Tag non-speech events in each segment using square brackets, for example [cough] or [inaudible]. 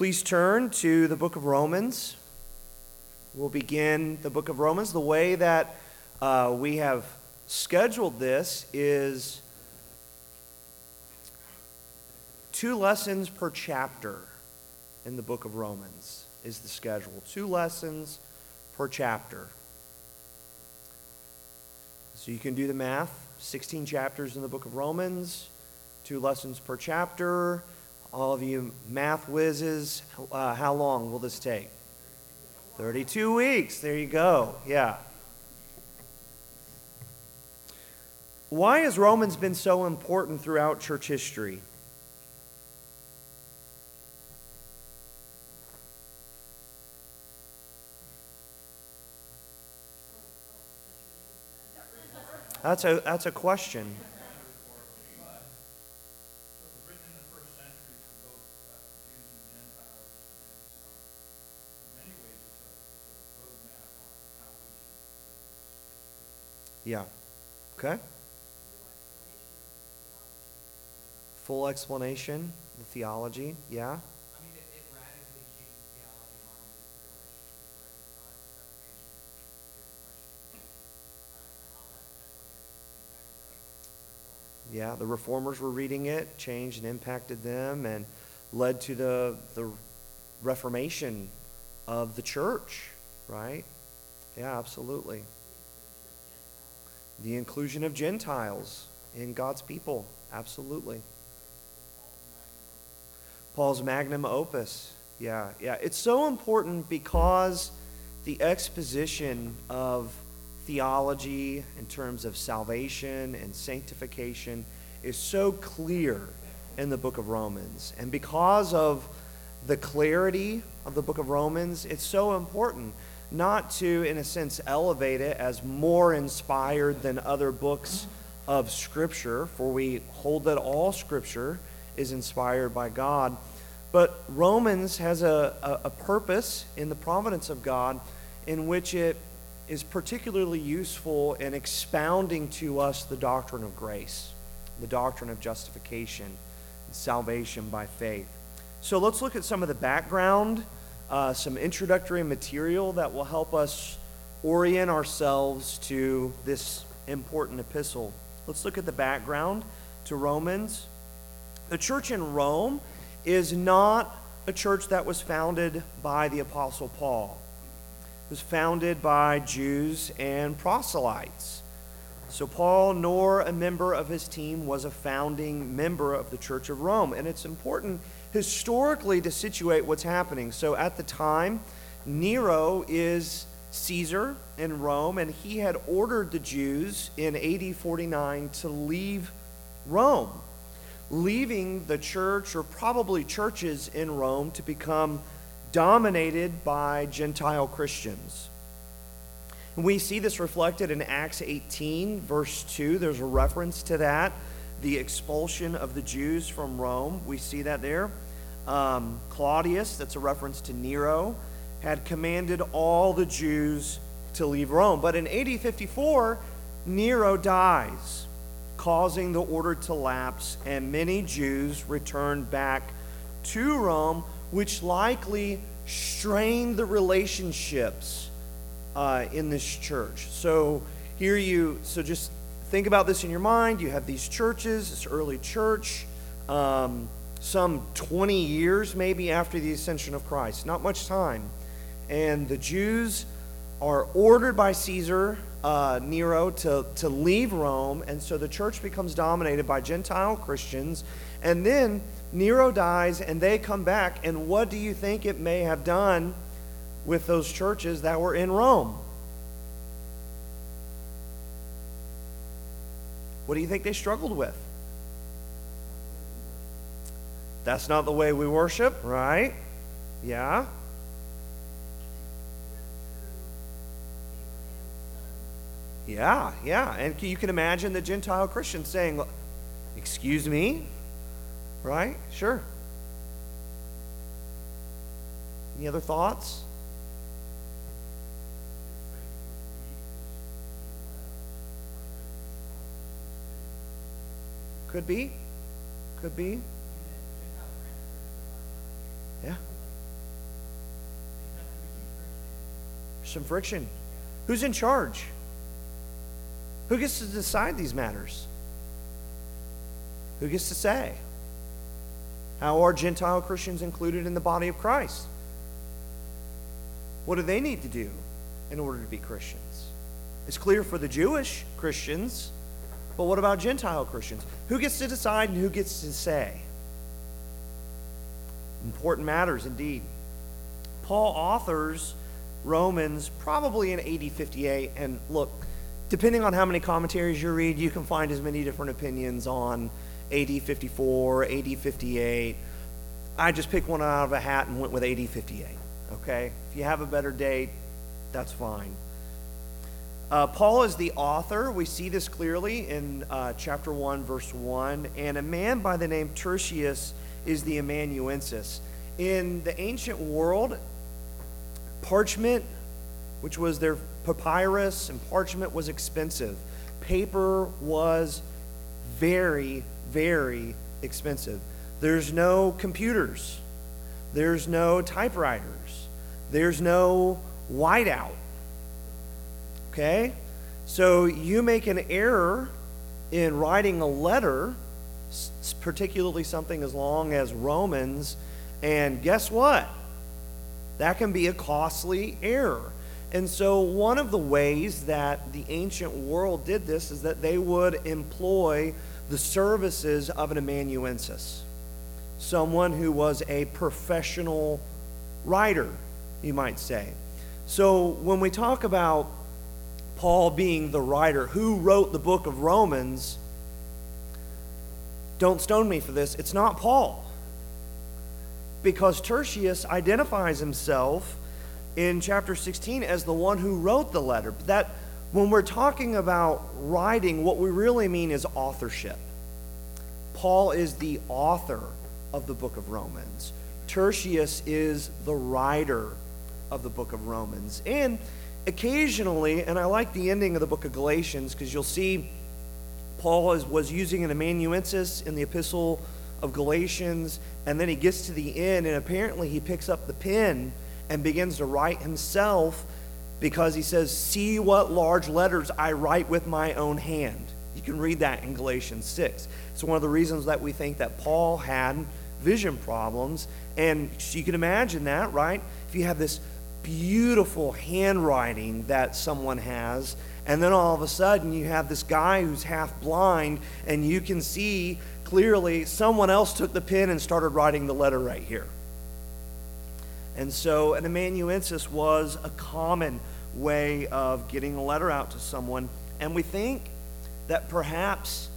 Please turn to the book of Romans. We'll begin the book of Romans. The way that uh, we have scheduled this is two lessons per chapter in the book of Romans, is the schedule. Two lessons per chapter. So you can do the math 16 chapters in the book of Romans, two lessons per chapter. All of you math whizzes, uh, how long will this take? 32 weeks. There you go. Yeah. Why has Romans been so important throughout church history? That's a, that's a question. Yeah. Okay. Full explanation, the theology. Yeah. Yeah, the reformers were reading it, changed and impacted them, and led to the, the reformation of the church, right? Yeah, absolutely. The inclusion of Gentiles in God's people, absolutely. Paul's magnum opus, yeah, yeah. It's so important because the exposition of theology in terms of salvation and sanctification is so clear in the book of Romans. And because of the clarity of the book of Romans, it's so important not to, in a sense, elevate it as more inspired than other books of Scripture, for we hold that all Scripture is inspired by God. But Romans has a, a, a purpose in the providence of God in which it is particularly useful in expounding to us the doctrine of grace, the doctrine of justification, salvation by faith. So let's look at some of the background, uh, some introductory material that will help us orient ourselves to this important epistle. Let's look at the background to Romans. The church in Rome is not a church that was founded by the Apostle Paul It was founded by Jews and proselytes. So, Paul, nor a member of his team, was a founding member of the Church of Rome. And it's important historically to situate what's happening. So, at the time, Nero is Caesar in Rome, and he had ordered the Jews in AD 49 to leave Rome, leaving the church or probably churches in Rome to become dominated by Gentile Christians. We see this reflected in Acts 18, verse 2. There's a reference to that, the expulsion of the Jews from Rome. We see that there. Um, Claudius, that's a reference to Nero, had commanded all the Jews to leave Rome. But in AD 54, Nero dies, causing the order to lapse, and many Jews returned back to Rome which likely strained the relationships uh, in this church. So here you, so just think about this in your mind. You have these churches, this early church, um, some 20 years maybe after the ascension of Christ, not much time. And the Jews are ordered by Caesar uh, Nero to, to leave Rome, and so the church becomes dominated by Gentile Christians. And then Nero dies and they come back, and what do you think it may have done with those churches that were in Rome? What do you think they struggled with? That's not the way we worship, right? Yeah. Yeah, yeah. And you can imagine the Gentile Christian saying, Excuse me? Right? Sure. Any other thoughts? Could be. Could be. Yeah. Some friction. Who's in charge? Who gets to decide these matters? Who gets to say? How are Gentile Christians included in the body of Christ? What do they need to do in order to be Christians? It's clear for the Jewish Christians but what about Gentile Christians? Who gets to decide and who gets to say? Important matters indeed. Paul authors Romans probably in AD 58, and look, depending on how many commentaries you read, you can find as many different opinions on AD 54, AD 58. I just picked one out of a hat and went with AD 58. Okay? If you have a better date, that's fine. Uh, Paul is the author. We see this clearly in uh, chapter 1, verse 1. And a man by the name Tertius is the amanuensis. In the ancient world, parchment, which was their papyrus, and parchment was expensive. Paper was very, very expensive. There's no computers, there's no typewriters, there's no whiteout. Okay? So you make an error in writing a letter, particularly something as long as Romans, and guess what? That can be a costly error. And so, one of the ways that the ancient world did this is that they would employ the services of an amanuensis, someone who was a professional writer, you might say. So, when we talk about Paul being the writer, who wrote the book of Romans, don't stone me for this, it's not Paul because Tertius identifies himself in chapter 16 as the one who wrote the letter. That when we're talking about writing, what we really mean is authorship. Paul is the author of the book of Romans. Tertius is the writer of the book of Romans. And occasionally, and I like the ending of the book of Galatians because you'll see Paul is, was using an amanuensis in the epistle of Galatians, and then he gets to the end, and apparently he picks up the pen and begins to write himself because he says, See what large letters I write with my own hand. You can read that in Galatians 6. It's one of the reasons that we think that Paul had vision problems. And you can imagine that, right? If you have this beautiful handwriting that someone has, and then all of a sudden you have this guy who's half blind, and you can see clearly someone else took the pen and started writing the letter right here. And so an amanuensis was a common way of getting a letter out to someone. And we think that perhaps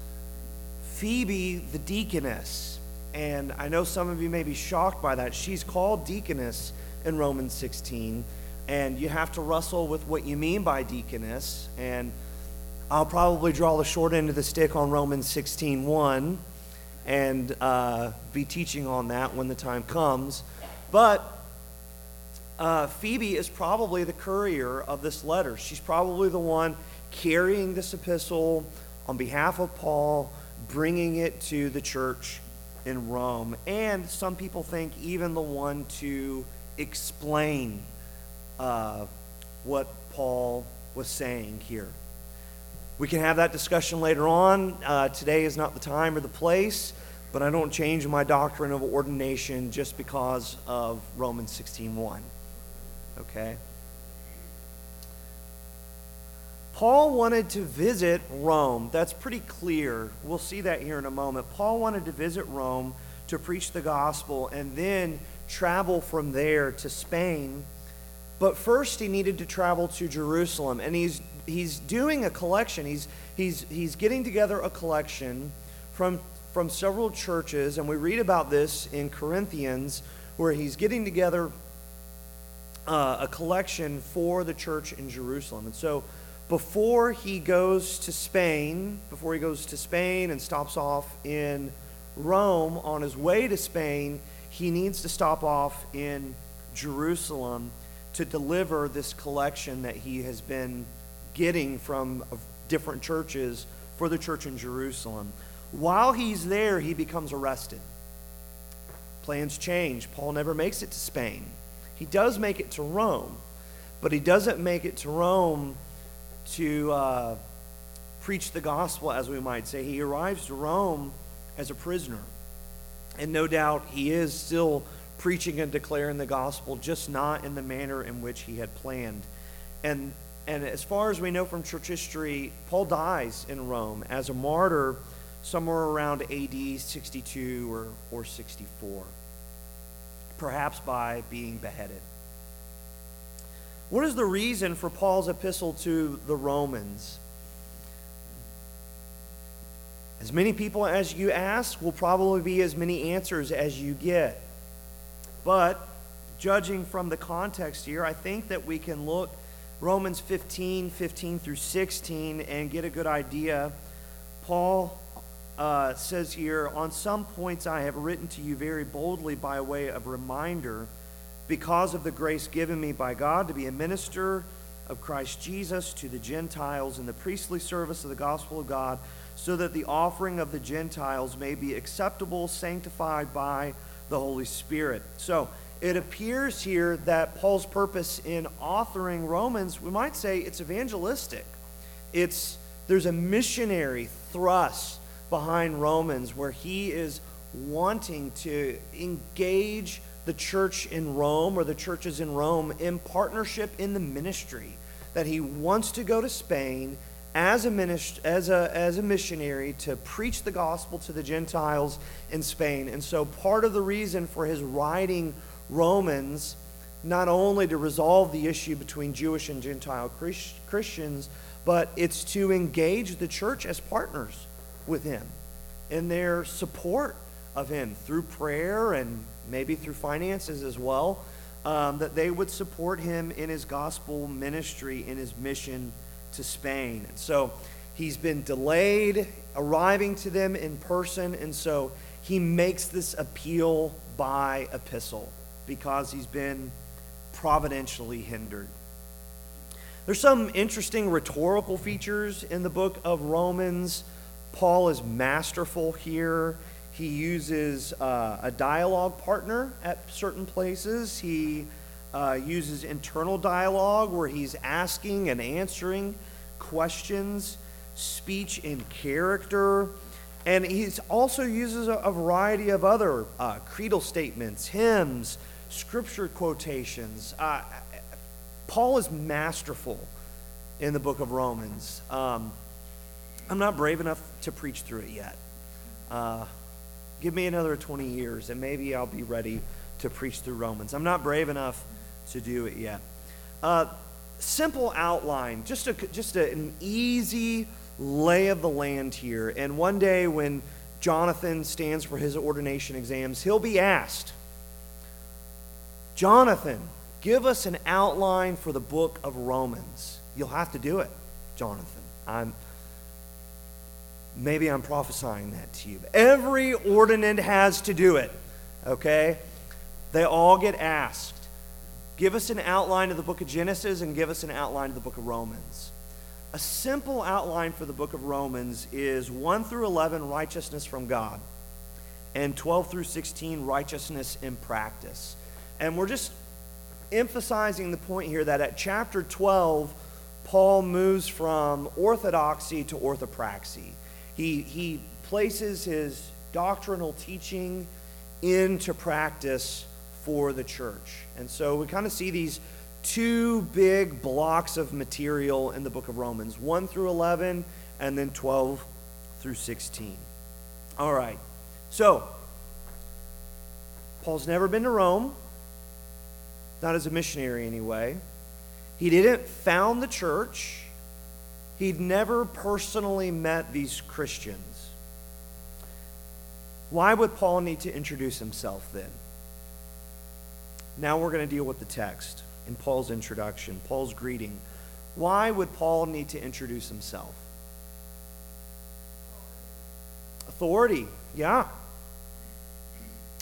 Phoebe, the deaconess, and I know some of you may be shocked by that, she's called deaconess in Romans 16. And you have to wrestle with what you mean by deaconess. And I'll probably draw the short end of the stick on Romans 16 1 and uh, be teaching on that when the time comes. But uh, Phoebe is probably the courier of this letter. She's probably the one carrying this epistle on behalf of Paul, bringing it to the church in Rome. And some people think even the one to explain uh, what Paul was saying here. We can have that discussion later on. Uh, today is not the time or the place, but I don't change my doctrine of ordination just because of Romans 16:1. Okay? Paul wanted to visit Rome. That's pretty clear. We'll see that here in a moment. Paul wanted to visit Rome to preach the gospel and then travel from there to Spain. But first he needed to travel to Jerusalem and he's he's doing a collection. He's, he's, he's getting together a collection from, from several churches, and we read about this in Corinthians, where he's getting together uh, a collection for the church in Jerusalem. And so before he goes to Spain, before he goes to Spain and stops off in Rome, on his way to Spain, he needs to stop off in Jerusalem to deliver this collection that he has been getting from different churches for the church in Jerusalem. While he's there, he becomes arrested. Plans change. Paul never makes it to Spain. He does make it to Rome. but he doesn't make it to Rome to uh, preach the gospel, as we might say. He arrives to Rome as a prisoner. And no doubt he is still preaching and declaring the gospel, just not in the manner in which he had planned. And, and as far as we know from church history, Paul dies in Rome as a martyr somewhere around AD 62 or, or 64, perhaps by being beheaded. What is the reason for Paul's epistle to the Romans? As many people as you ask will probably be as many answers as you get. But judging from the context here, I think that we can look Romans 15, 15 through 16 and get a good idea. Paul uh, says here, On some points I have written to you very boldly by way of reminder, because of the grace given me by God to be a minister of Christ Jesus to the Gentiles in the priestly service of the gospel of God so that the offering of the Gentiles may be acceptable, sanctified by the Holy Spirit. So it appears here that Paul's purpose in authoring Romans, we might say it's evangelistic. It's there's a missionary thrust behind Romans where he is wanting to engage the church in Rome or the churches in Rome in partnership in the ministry. That he wants to go to Spain as a, minist- as, a, as a missionary to preach the gospel to the Gentiles in Spain. And so, part of the reason for his writing Romans, not only to resolve the issue between Jewish and Gentile Christ- Christians, but it's to engage the church as partners with him in their support of him through prayer and maybe through finances as well. Um, that they would support him in his gospel ministry, in his mission to Spain. And so he's been delayed arriving to them in person, and so he makes this appeal by epistle because he's been providentially hindered. There's some interesting rhetorical features in the book of Romans. Paul is masterful here. He uses uh, a dialogue partner at certain places. He uh, uses internal dialogue where he's asking and answering questions, speech and character, and he also uses a, a variety of other uh, creedal statements, hymns, scripture quotations. Uh, Paul is masterful in the book of Romans. Um, I'm not brave enough to preach through it yet. Uh, give me another 20 years, and maybe I'll be ready to preach through Romans. I'm not brave enough to do it yet. Uh, simple outline, just, a, just a, an easy lay of the land here. And one day when Jonathan stands for his ordination exams, he'll be asked, Jonathan, give us an outline for the book of Romans. You'll have to do it, Jonathan. I'm maybe I'm prophesying that to you. Every ordinand has to do it. Okay? They all get asked. Give us an outline of the book of Genesis and give us an outline of the book of Romans. A simple outline for the book of Romans is 1 through 11, righteousness from God, and 12 through 16, righteousness in practice. And we're just emphasizing the point here that at chapter 12, Paul moves from orthodoxy to orthopraxy. He, he places his doctrinal teaching into practice for the church. And so we kind of see these two big blocks of material in the book of Romans 1 through 11, and then 12 through 16. All right. So, Paul's never been to Rome, not as a missionary anyway. He didn't found the church, he'd never personally met these Christians. Why would Paul need to introduce himself then? Now we're going to deal with the text in Paul's introduction, Paul's greeting. Why would Paul need to introduce himself? Authority, yeah.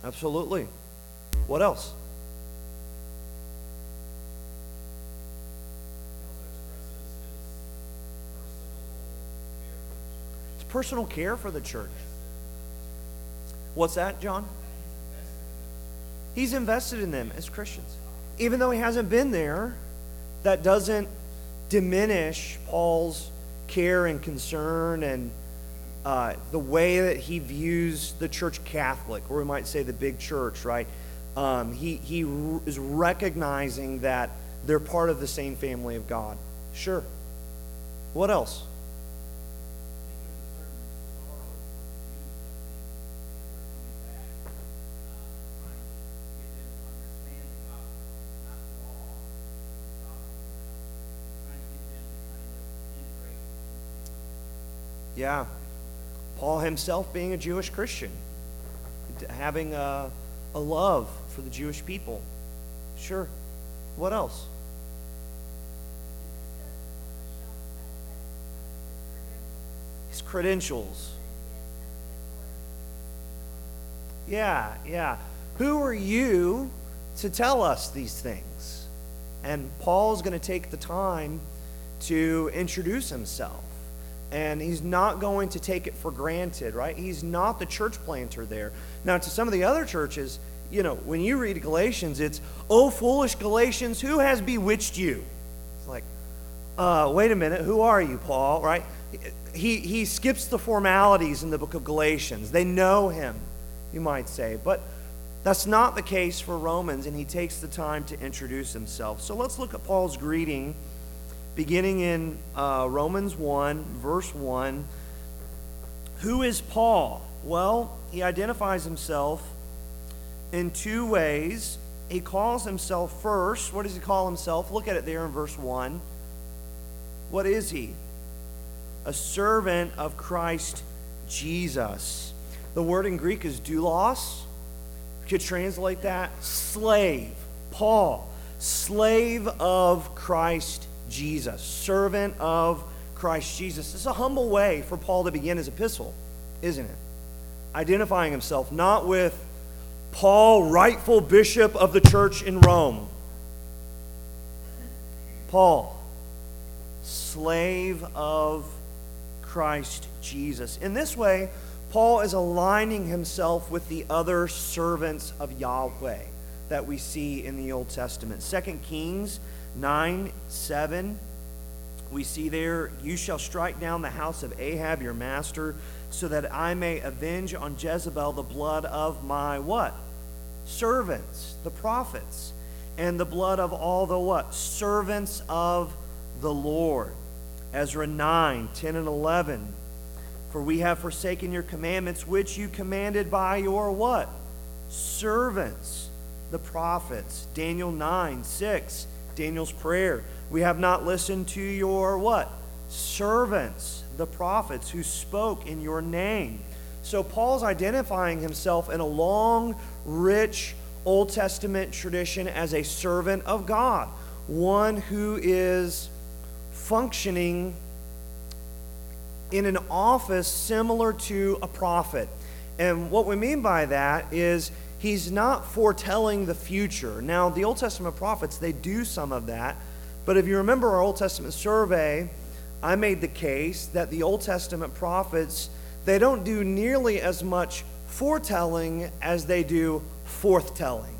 Absolutely. What else? It's personal care for the church. What's that, John? He's invested in them as Christians. Even though he hasn't been there, that doesn't diminish Paul's care and concern and uh, the way that he views the church Catholic, or we might say the big church, right? Um, he he is recognizing that they're part of the same family of God. Sure. What else? Yeah. Paul himself being a Jewish Christian, having a, a love for the Jewish people. Sure. What else? His credentials. Yeah, yeah. Who are you to tell us these things? And Paul's going to take the time to introduce himself and he's not going to take it for granted, right? He's not the church planter there. Now, to some of the other churches, you know, when you read Galatians, it's, oh, foolish Galatians, who has bewitched you? It's like, uh, wait a minute, who are you, Paul, right? He, he skips the formalities in the book of Galatians. They know him, you might say. But that's not the case for Romans, and he takes the time to introduce himself. So let's look at Paul's greeting beginning in uh, Romans 1, verse 1. Who is Paul? Well, he identifies himself in two ways. He calls himself first. What does he call himself? Look at it there in verse 1. What is he? A servant of Christ Jesus. The word in Greek is doulos. You could translate that slave. Paul, slave of Christ Jesus, servant of Christ Jesus. This is a humble way for Paul to begin his epistle, isn't it? Identifying himself not with Paul, rightful bishop of the church in Rome. Paul, slave of Christ Jesus. In this way, Paul is aligning himself with the other servants of Yahweh that we see in the Old Testament. Second Kings 9 7, we see there, You shall strike down the house of Ahab, your master, so that I may avenge on Jezebel the blood of my what? Servants, the prophets, and the blood of all the what? Servants of the Lord. Ezra 9 10 and 11. For we have forsaken your commandments, which you commanded by your what? Servants, the prophets. Daniel 9 6. Daniel's prayer. We have not listened to your what? Servants, the prophets who spoke in your name. So Paul's identifying himself in a long, rich Old Testament tradition as a servant of God, one who is functioning in an office similar to a prophet. And what we mean by that is he's not foretelling the future. Now, the Old Testament prophets, they do some of that. But if you remember our Old Testament survey, I made the case that the Old Testament prophets, they don't do nearly as much foretelling as they do forthtelling.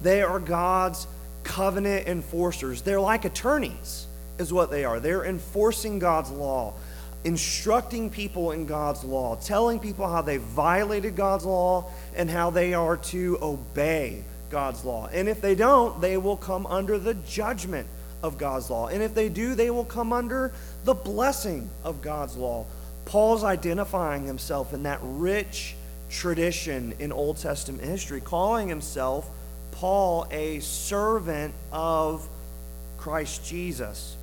They are God's covenant enforcers. They're like attorneys, is what they are. They're enforcing God's law instructing people in God's law, telling people how they violated God's law and how they are to obey God's law. And if they don't, they will come under the judgment of God's law. And if they do, they will come under the blessing of God's law. Paul's identifying himself in that rich tradition in Old Testament history, calling himself Paul a servant of Christ Jesus.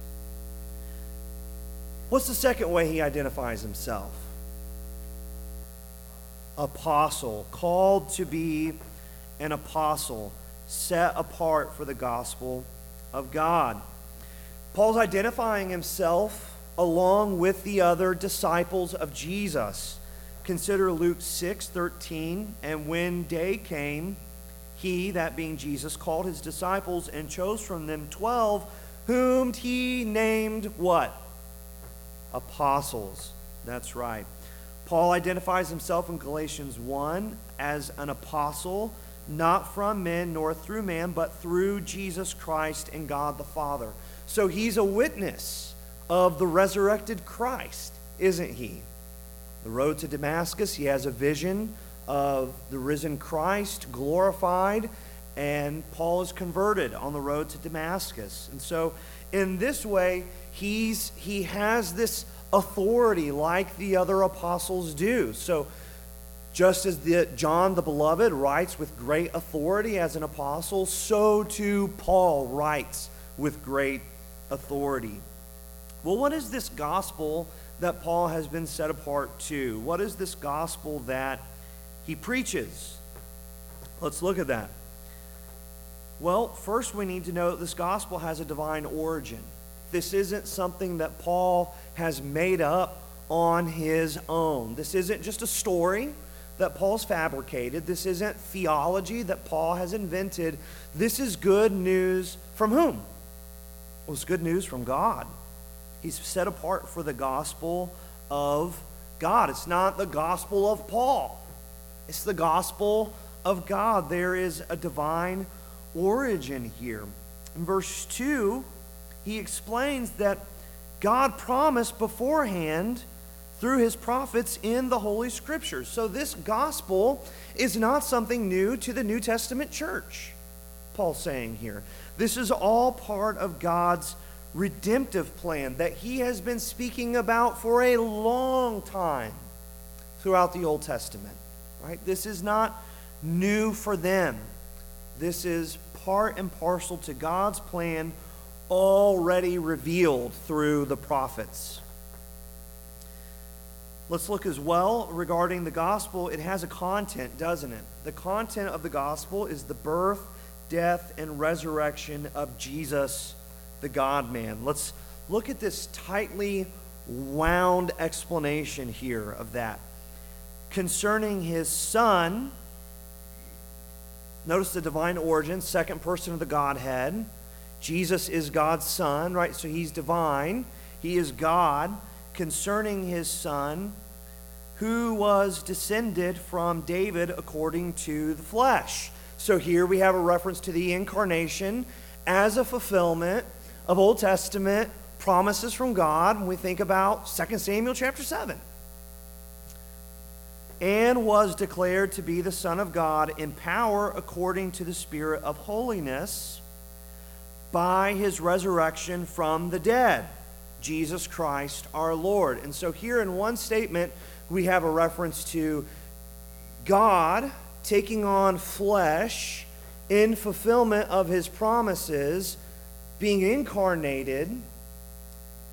What's the second way he identifies himself? Apostle, called to be an apostle, set apart for the gospel of God. Paul's identifying himself along with the other disciples of Jesus. Consider Luke 6 13. And when day came, he, that being Jesus, called his disciples and chose from them twelve, whom he named what? Apostles. That's right. Paul identifies himself in Galatians 1 as an apostle not from men nor through man, but through Jesus Christ and God the Father. So he's a witness of the resurrected Christ, isn't he? The road to Damascus, he has a vision of the risen Christ glorified, and Paul is converted on the road to Damascus. And so, in this way, he's, he has this authority like the other apostles do. So, just as the, John the Beloved writes with great authority as an apostle, so too Paul writes with great authority. Well, what is this gospel that Paul has been set apart to? What is this gospel that he preaches? Let's look at that. Well, first we need to know that this gospel has a divine origin. This isn't something that Paul has made up on his own. This isn't just a story that Paul's fabricated. This isn't theology that Paul has invented. This is good news from whom? Well, it's good news from God. He's set apart for the gospel of God. It's not the gospel of Paul, it's the gospel of God. There is a divine origin here. In verse 2, he explains that God promised beforehand through his prophets in the Holy Scriptures. So, this gospel is not something new to the New Testament church, Paul's saying here. This is all part of God's redemptive plan that he has been speaking about for a long time throughout the Old Testament. Right? This is not new for them. This is part and parcel to God's plan already revealed through the prophets. Let's look as well regarding the gospel. It has a content, doesn't it? The content of the gospel is the birth, death, and resurrection of Jesus the God man. Let's look at this tightly wound explanation here of that. Concerning his son, notice the divine origin, second person of the Godhead. Jesus is God's son, right? So he's divine, he is God. Concerning his son, who was descended from David according to the flesh. So here we have a reference to the incarnation as a fulfillment of Old Testament promises from God when we think about 2 Samuel chapter 7. And was declared to be the Son of God in power according to the Spirit of holiness by his resurrection from the dead, Jesus Christ our Lord. And so here in one statement, we have a reference to God taking on flesh in fulfillment of his promises being incarnated,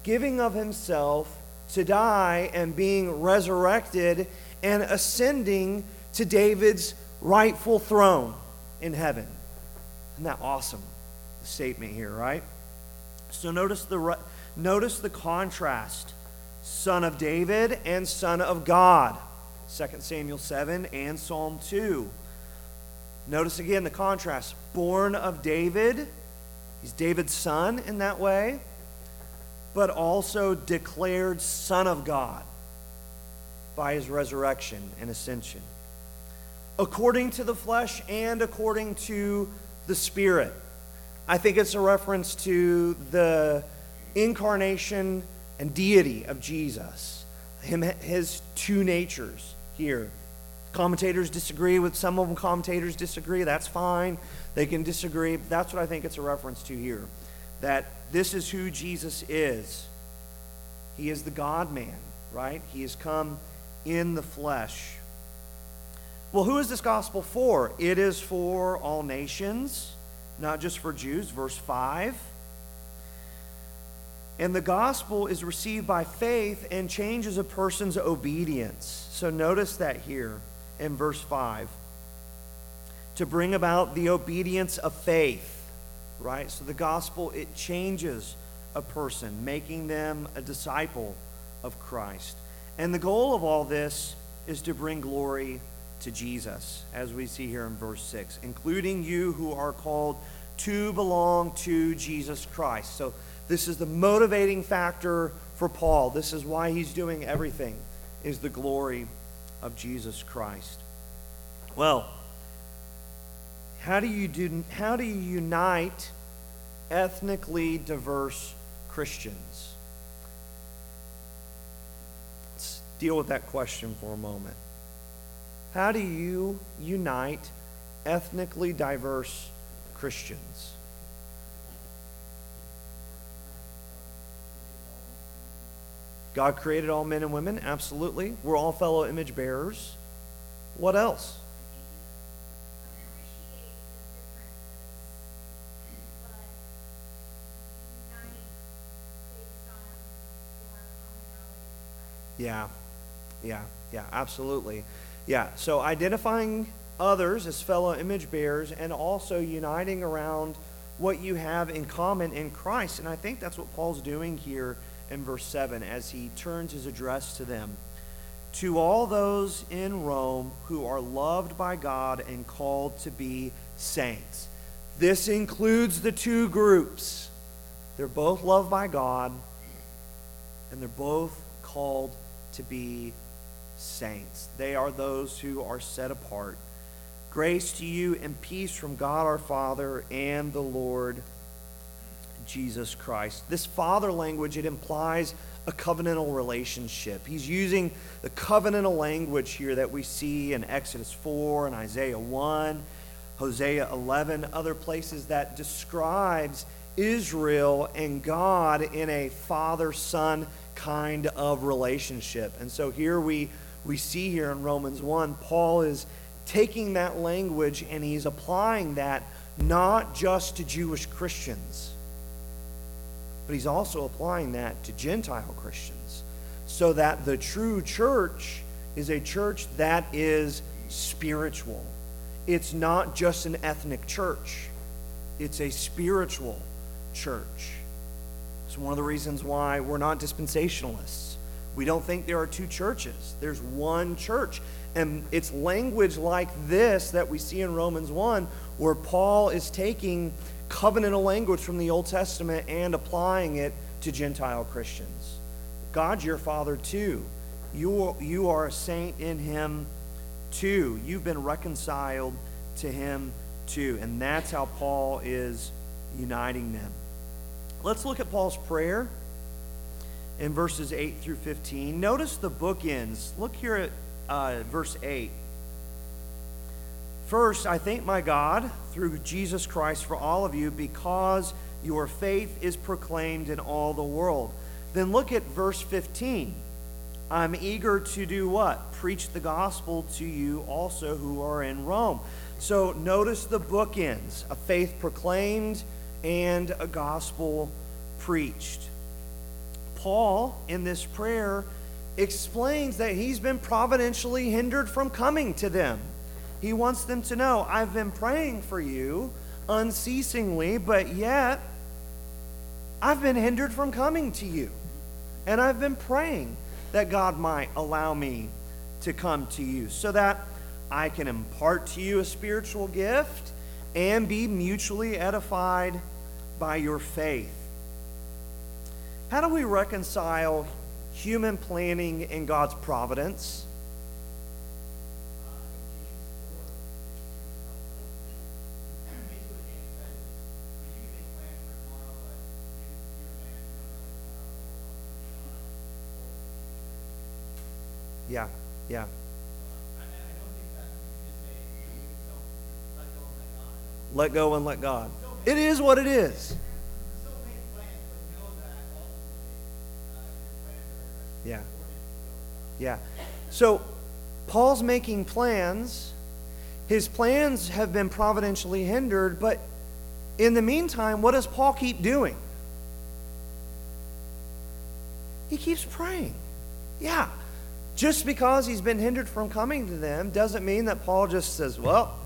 giving of himself to die and being resurrected and ascending to David's rightful throne in heaven. Isn't that awesome? Statement here, right? So notice the notice the contrast. Son of David and son of God. 2 Samuel 7 and Psalm 2. Notice again the contrast. Born of David He's David's son in that way, but also declared Son of God by his resurrection and ascension. According to the flesh and according to the Spirit. I think it's a reference to the incarnation and deity of Jesus, him, his two natures here. Commentators disagree with some of them, commentators disagree. That's fine. They can disagree. That's what I think it's a reference to here. That this is who Jesus is. He is the God man, right? He has come in the flesh. Well, who is this gospel for? It is for all nations, not just for Jews. Verse 5. And the gospel is received by faith and changes a person's obedience. So notice that here in verse 5 to bring about the obedience of faith, right? So the gospel, it changes a person, making them a disciple of Christ. And the goal of all this is to bring glory to Jesus, as we see here in verse 6, including you who are called to belong to Jesus Christ. So this is the motivating factor for Paul. This is why he's doing everything, is the glory of Jesus Christ. Well, How do you do how do you unite ethnically diverse Christians? Let's deal with that question for a moment. How do you unite ethnically diverse Christians? God created all men and women, absolutely. We're all fellow image bearers. What else? Yeah, yeah, yeah, absolutely. Yeah, so identifying others as fellow image bearers and also uniting around what you have in common in Christ. And I think that's what Paul's doing here in verse 7 as he turns his address to them. To all those in Rome who are loved by God and called to be saints. This includes the two groups. They're both loved by God, and they're both called to be saints. They are those who are set apart. Grace to you and peace from God our Father and the Lord Jesus Christ. This father language, it implies a covenantal relationship. He's using the covenantal language here that we see in Exodus 4 and Isaiah 1, Hosea 11, other places that describes Israel and God in a father son kind of relationship. And so here we, we see here in Romans 1, Paul is taking that language and he's applying that not just to Jewish Christians but he's also applying that to Gentile Christians so that the true church is a church that is spiritual. It's not just an ethnic church, it's a spiritual church. It's one of the reasons why we're not dispensationalists. We don't think there are two churches, there's one church. And it's language like this that we see in Romans 1 where Paul is taking covenantal language from the Old Testament and applying it to Gentile Christians. God's your father too. You, you are a saint in him too. You've been reconciled to him too. And that's how Paul is uniting them. Let's look at Paul's prayer in verses 8 through 15. Notice the bookends. Look here at uh, verse 8. First, I thank my God through Jesus Christ for all of you because your faith is proclaimed in all the world. Then look at verse 15. I'm eager to do what? Preach the gospel to you also who are in Rome. So notice the bookends a faith proclaimed and a gospel preached. Paul, in this prayer, explains that he's been providentially hindered from coming to them. He wants them to know, I've been praying for you unceasingly, but yet I've been hindered from coming to you. And I've been praying that God might allow me to come to you so that I can impart to you a spiritual gift and be mutually edified by your faith. How do we reconcile human planning and God's providence? Yeah, yeah. Let go and let God. It is what it is. Yeah. Yeah. So Paul's making plans. His plans have been providentially hindered, but in the meantime, what does Paul keep doing? He keeps praying. Yeah. Just because he's been hindered from coming to them doesn't mean that Paul just says, Well,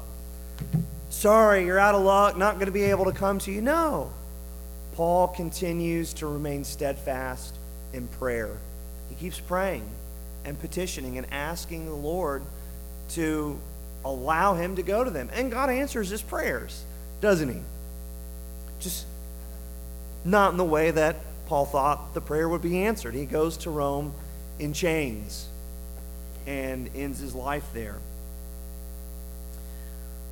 sorry, you're out of luck, not going to be able to come to you. No. Paul continues to remain steadfast in prayer. He keeps praying and petitioning and asking the Lord to allow him to go to them. And God answers his prayers, doesn't he? Just not in the way that Paul thought the prayer would be answered. He goes to Rome in chains and ends his life there.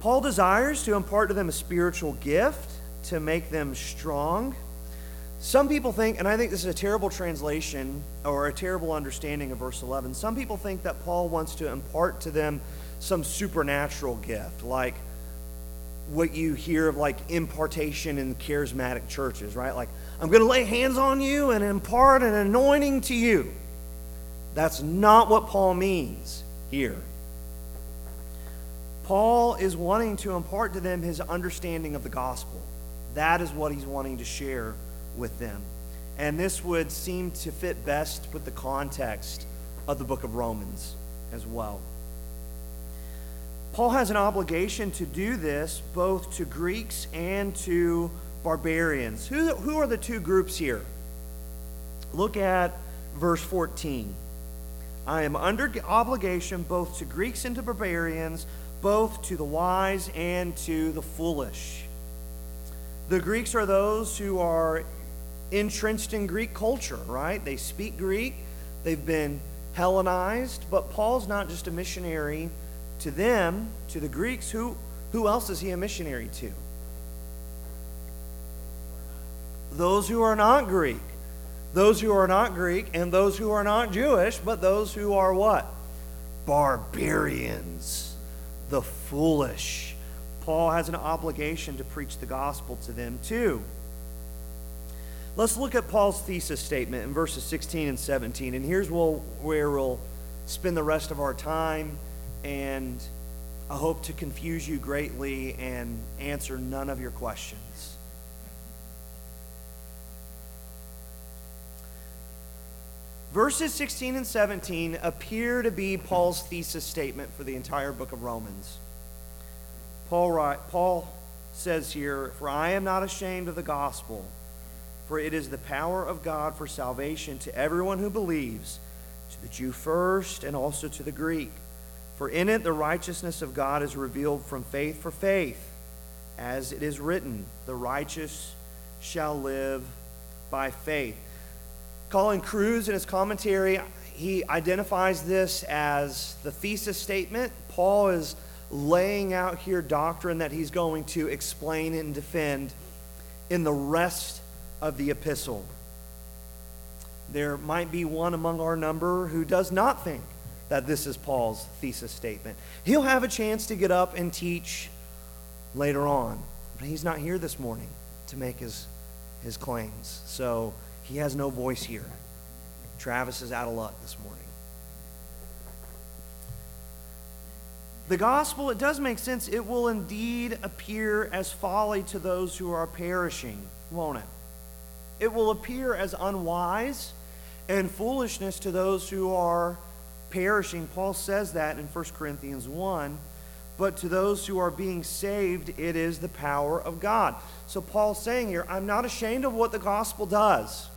Paul desires to impart to them a spiritual gift to make them strong. Some people think, and I think this is a terrible translation or a terrible understanding of verse 11. Some people think that Paul wants to impart to them some supernatural gift, like what you hear of like impartation in charismatic churches, right? Like, I'm going to lay hands on you and impart an anointing to you. That's not what Paul means here. Paul is wanting to impart to them his understanding of the gospel. That is what he's wanting to share with them. And this would seem to fit best with the context of the book of Romans as well. Paul has an obligation to do this both to Greeks and to barbarians. Who, who are the two groups here? Look at verse 14. I am under obligation both to Greeks and to barbarians, both to the wise and to the foolish. The Greeks are those who are entrenched in Greek culture, right? They speak Greek, they've been Hellenized, but Paul's not just a missionary to them, to the Greeks. Who, who else is he a missionary to? Those who are not Greek. Those who are not Greek and those who are not Jewish, but those who are what? Barbarians, the foolish. Paul has an obligation to preach the gospel to them too. Let's look at Paul's thesis statement in verses 16 and 17. And here's where we'll spend the rest of our time. And I hope to confuse you greatly and answer none of your questions. Verses 16 and 17 appear to be Paul's thesis statement for the entire book of Romans. Paul, Paul says here, For I am not ashamed of the gospel for it is the power of God for salvation to everyone who believes, to the Jew first and also to the Greek. For in it the righteousness of God is revealed from faith for faith, as it is written, the righteous shall live by faith. Colin Kruse, in his commentary, he identifies this as the thesis statement. Paul is laying out here doctrine that he's going to explain and defend in the rest of the epistle. There might be one among our number who does not think that this is Paul's thesis statement. He'll have a chance to get up and teach later on, but he's not here this morning to make his, his claims. So he has no voice here. Travis is out of luck this morning. The gospel, it does make sense. It will indeed appear as folly to those who are perishing, won't it? It will appear as unwise and foolishness to those who are perishing. Paul says that in 1 Corinthians 1. But to those who are being saved, it is the power of God. So Paul's saying here, I'm not ashamed of what the gospel does.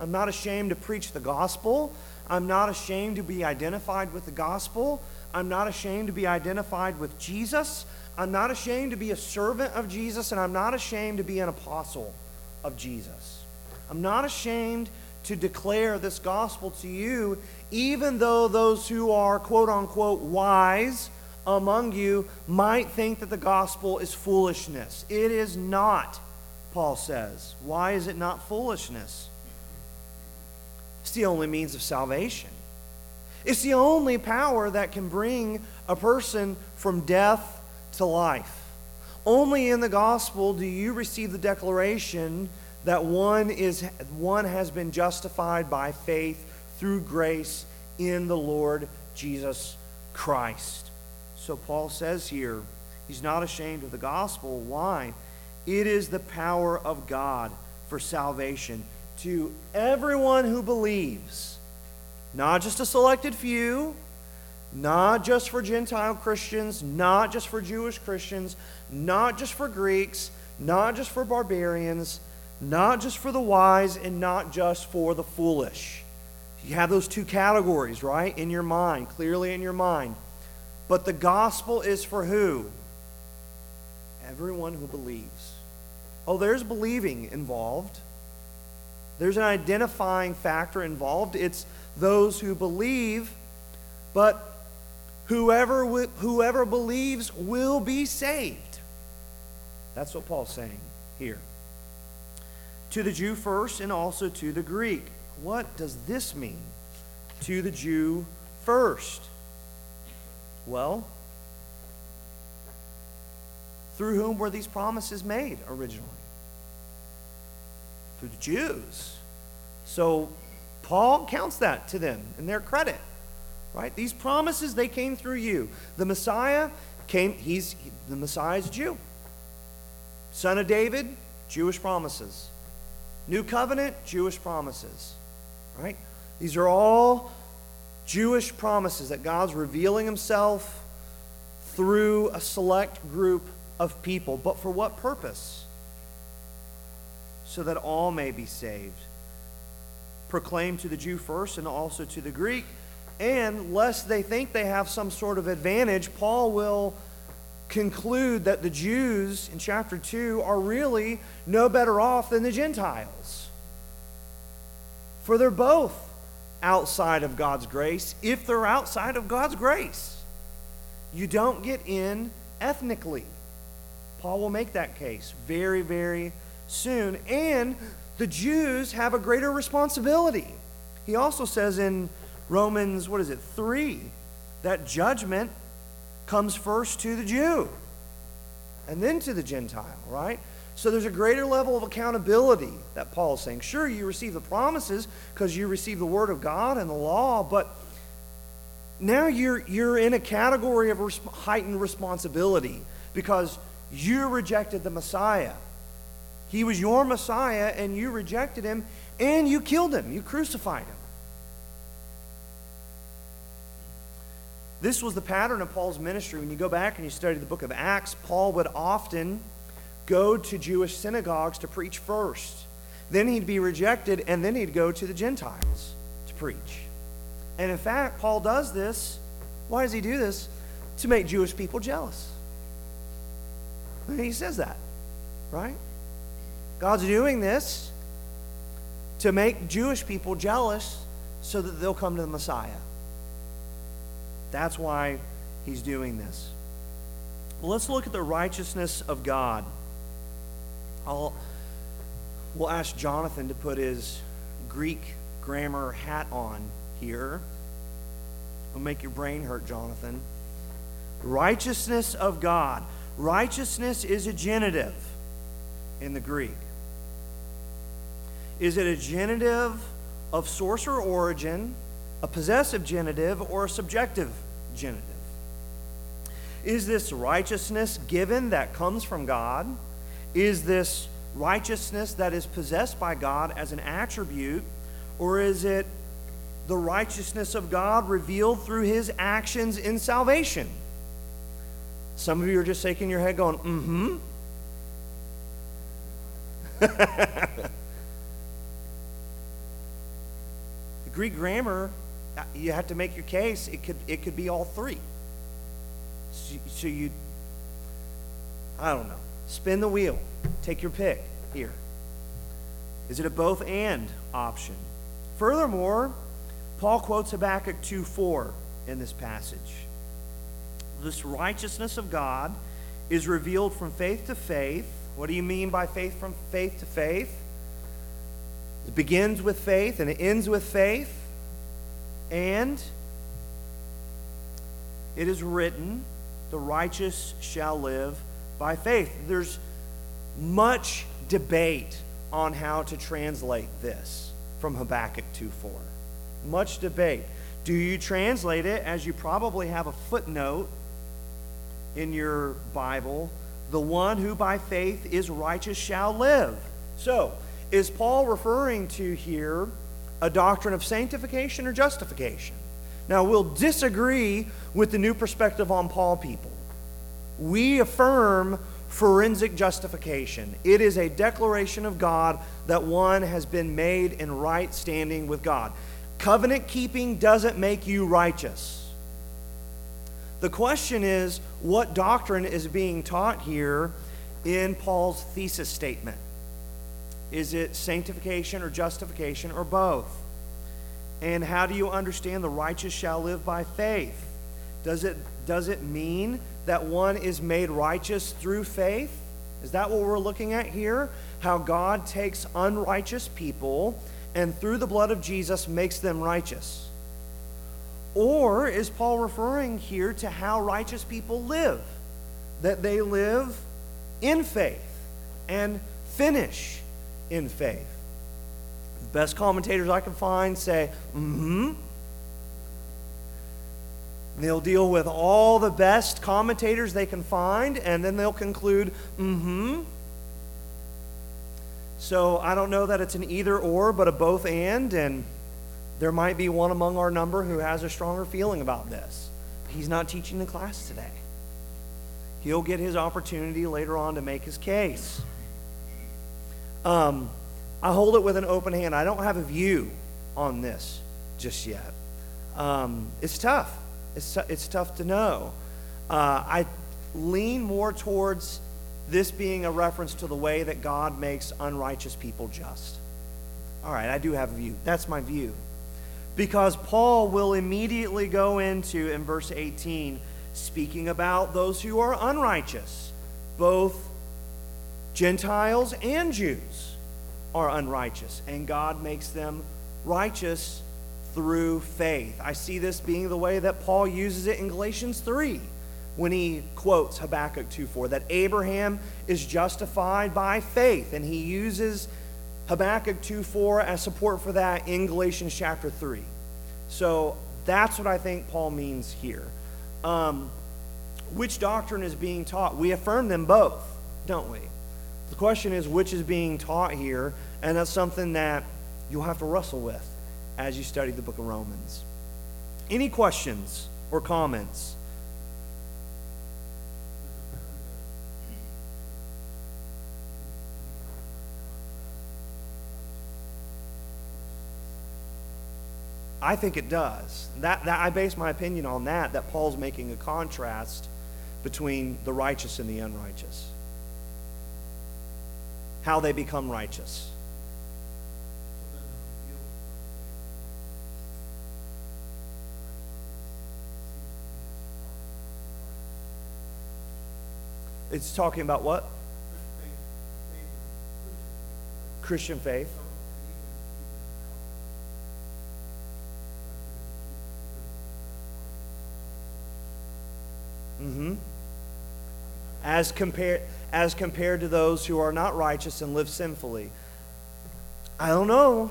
I'm not ashamed to preach the gospel. I'm not ashamed to be identified with the gospel. I'm not ashamed to be identified with Jesus. I'm not ashamed to be a servant of Jesus, and I'm not ashamed to be an apostle of Jesus. I'm not ashamed to declare this gospel to you, even though those who are quote unquote wise among you might think that the gospel is foolishness. It is not, Paul says. Why is it not foolishness? It's the only means of salvation. It's the only power that can bring a person from death to life. Only in the gospel do you receive the declaration that one is one has been justified by faith through grace in the Lord Jesus Christ. So Paul says here, he's not ashamed of the gospel. Why? It is the power of God for salvation to everyone who believes. Not just a selected few, not just for Gentile Christians, not just for Jewish Christians, not just for Greeks, not just for barbarians, not just for the wise and not just for the foolish. You have those two categories, right, in your mind, clearly in your mind. But the gospel is for who? Everyone who believes. Oh, there's believing involved. There's an identifying factor involved. It's those who believe, but Whoever, whoever believes will be saved. That's what Paul's saying here. To the Jew first and also to the Greek. What does this mean? To the Jew first. Well, through whom were these promises made originally? Through the Jews. So Paul counts that to them in their credit. Right? These promises they came through you. The Messiah came he's the Messiah's Jew. Son of David, Jewish promises. New covenant, Jewish promises. Right? These are all Jewish promises that God's revealing himself through a select group of people. But for what purpose? So that all may be saved. Proclaim to the Jew first and also to the Greek. And lest they think they have some sort of advantage, Paul will conclude that the Jews in chapter 2 are really no better off than the Gentiles. For they're both outside of God's grace if they're outside of God's grace. You don't get in ethnically. Paul will make that case very, very soon. And the Jews have a greater responsibility. He also says in Romans, what is it, 3, that judgment comes first to the Jew and then to the Gentile, right? So there's a greater level of accountability that Paul is saying. Sure, you receive the promises because you receive the Word of God and the law, but now you're, you're in a category of res- heightened responsibility because you rejected the Messiah. He was your Messiah, and you rejected him, and you killed him. You crucified him. This was the pattern of Paul's ministry. When you go back and you study the book of Acts, Paul would often go to Jewish synagogues to preach first. Then he'd be rejected, and then he'd go to the Gentiles to preach. And in fact, Paul does this. Why does he do this? To make Jewish people jealous. He says that, right? God's doing this to make Jewish people jealous so that they'll come to the Messiah. That's why he's doing this. Well, let's look at the righteousness of God. I'll, we'll ask Jonathan to put his Greek grammar hat on here. It'll make your brain hurt, Jonathan. Righteousness of God. Righteousness is a genitive in the Greek. Is it a genitive of source or origin, a possessive genitive, or a subjective genitive? Is this righteousness given that comes from God? Is this righteousness that is possessed by God as an attribute? Or is it the righteousness of God revealed through his actions in salvation? Some of you are just shaking your head, going, mm hmm. [laughs] the Greek grammar, you have to make your case. It could, it could be all three. So, so you, I don't know, spin the wheel. Take your pick here. Is it a both and option? Furthermore, Paul quotes Habakkuk 2 4 in this passage this righteousness of God is revealed from faith to faith. What do you mean by faith from faith to faith? It begins with faith and it ends with faith. And it is written, the righteous shall live by faith. There's much debate on how to translate this from Habakkuk 2 4. Much debate. Do you translate it as you probably have a footnote in your Bible, the one who by faith is righteous shall live. So, is Paul referring to here a doctrine of sanctification or justification? Now, we'll disagree with the new perspective on Paul people. We affirm forensic justification. It is a declaration of God that one has been made in right standing with God. Covenant keeping doesn't make you righteous. The question is what doctrine is being taught here in Paul's thesis statement? Is it sanctification or justification or both? And how do you understand the righteous shall live by faith? Does it, does it mean that one is made righteous through faith? Is that what we're looking at here? How God takes unrighteous people and through the blood of Jesus makes them righteous? Or is Paul referring here to how righteous people live? That they live in faith and finish in faith. The best commentators I can find say, mm hmm. They'll deal with all the best commentators they can find, and then they'll conclude, mm hmm. So I don't know that it's an either or, but a both and, and there might be one among our number who has a stronger feeling about this. He's not teaching the class today. He'll get his opportunity later on to make his case. Um, I hold it with an open hand. I don't have a view on this just yet. Um, it's tough. It's, t- it's tough to know. Uh, I lean more towards this being a reference to the way that God makes unrighteous people just. All right, I do have a view. That's my view. Because Paul will immediately go into, in verse 18, speaking about those who are unrighteous, both Gentiles and Jews are unrighteous, and God makes them righteous through faith. I see this being the way that Paul uses it in Galatians 3 when he quotes Habakkuk 2:4 that Abraham is justified by faith and he uses Habakkuk 2:4 as support for that in Galatians chapter 3. So that's what I think Paul means here. Um, which doctrine is being taught? We affirm them both, don't we? The question is which is being taught here, and that's something that you'll have to wrestle with as you study the book of Romans. Any questions or comments? I think it does. That, that I base my opinion on that, that Paul's making a contrast between the righteous and the unrighteous. How they become righteous. It's talking about what? Christian faith. Mm-hmm. As compared as compared to those who are not righteous and live sinfully. I don't know.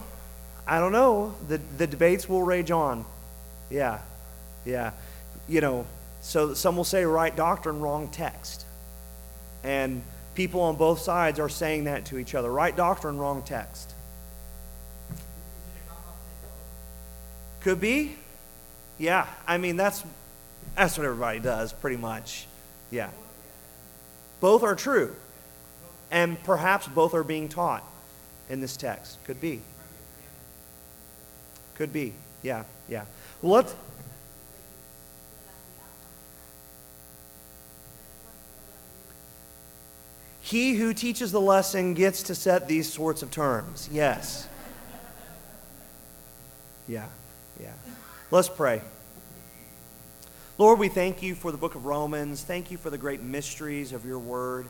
I don't know. The the debates will rage on. Yeah. Yeah. You know, so some will say right doctrine, wrong text. And people on both sides are saying that to each other. Right doctrine, wrong text. Could be. Yeah. I mean, that's that's what everybody does, pretty much. Yeah. Both are true. And perhaps both are being taught in this text. Could be. Could be. Yeah, yeah. Well, let's. He who teaches the lesson gets to set these sorts of terms. Yes. Yeah, yeah. Let's pray. Lord, we thank you for the book of Romans. Thank you for the great mysteries of your word.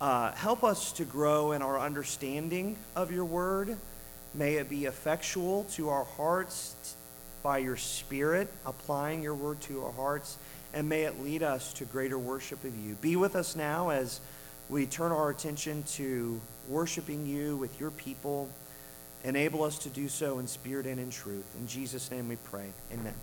Uh, help us to grow in our understanding of your word. May it be effectual to our hearts by your Spirit, applying your word to our hearts, and may it lead us to greater worship of you. Be with us now as we turn our attention to worshiping you with your people. Enable us to do so in spirit and in truth. In Jesus' name we pray. Amen.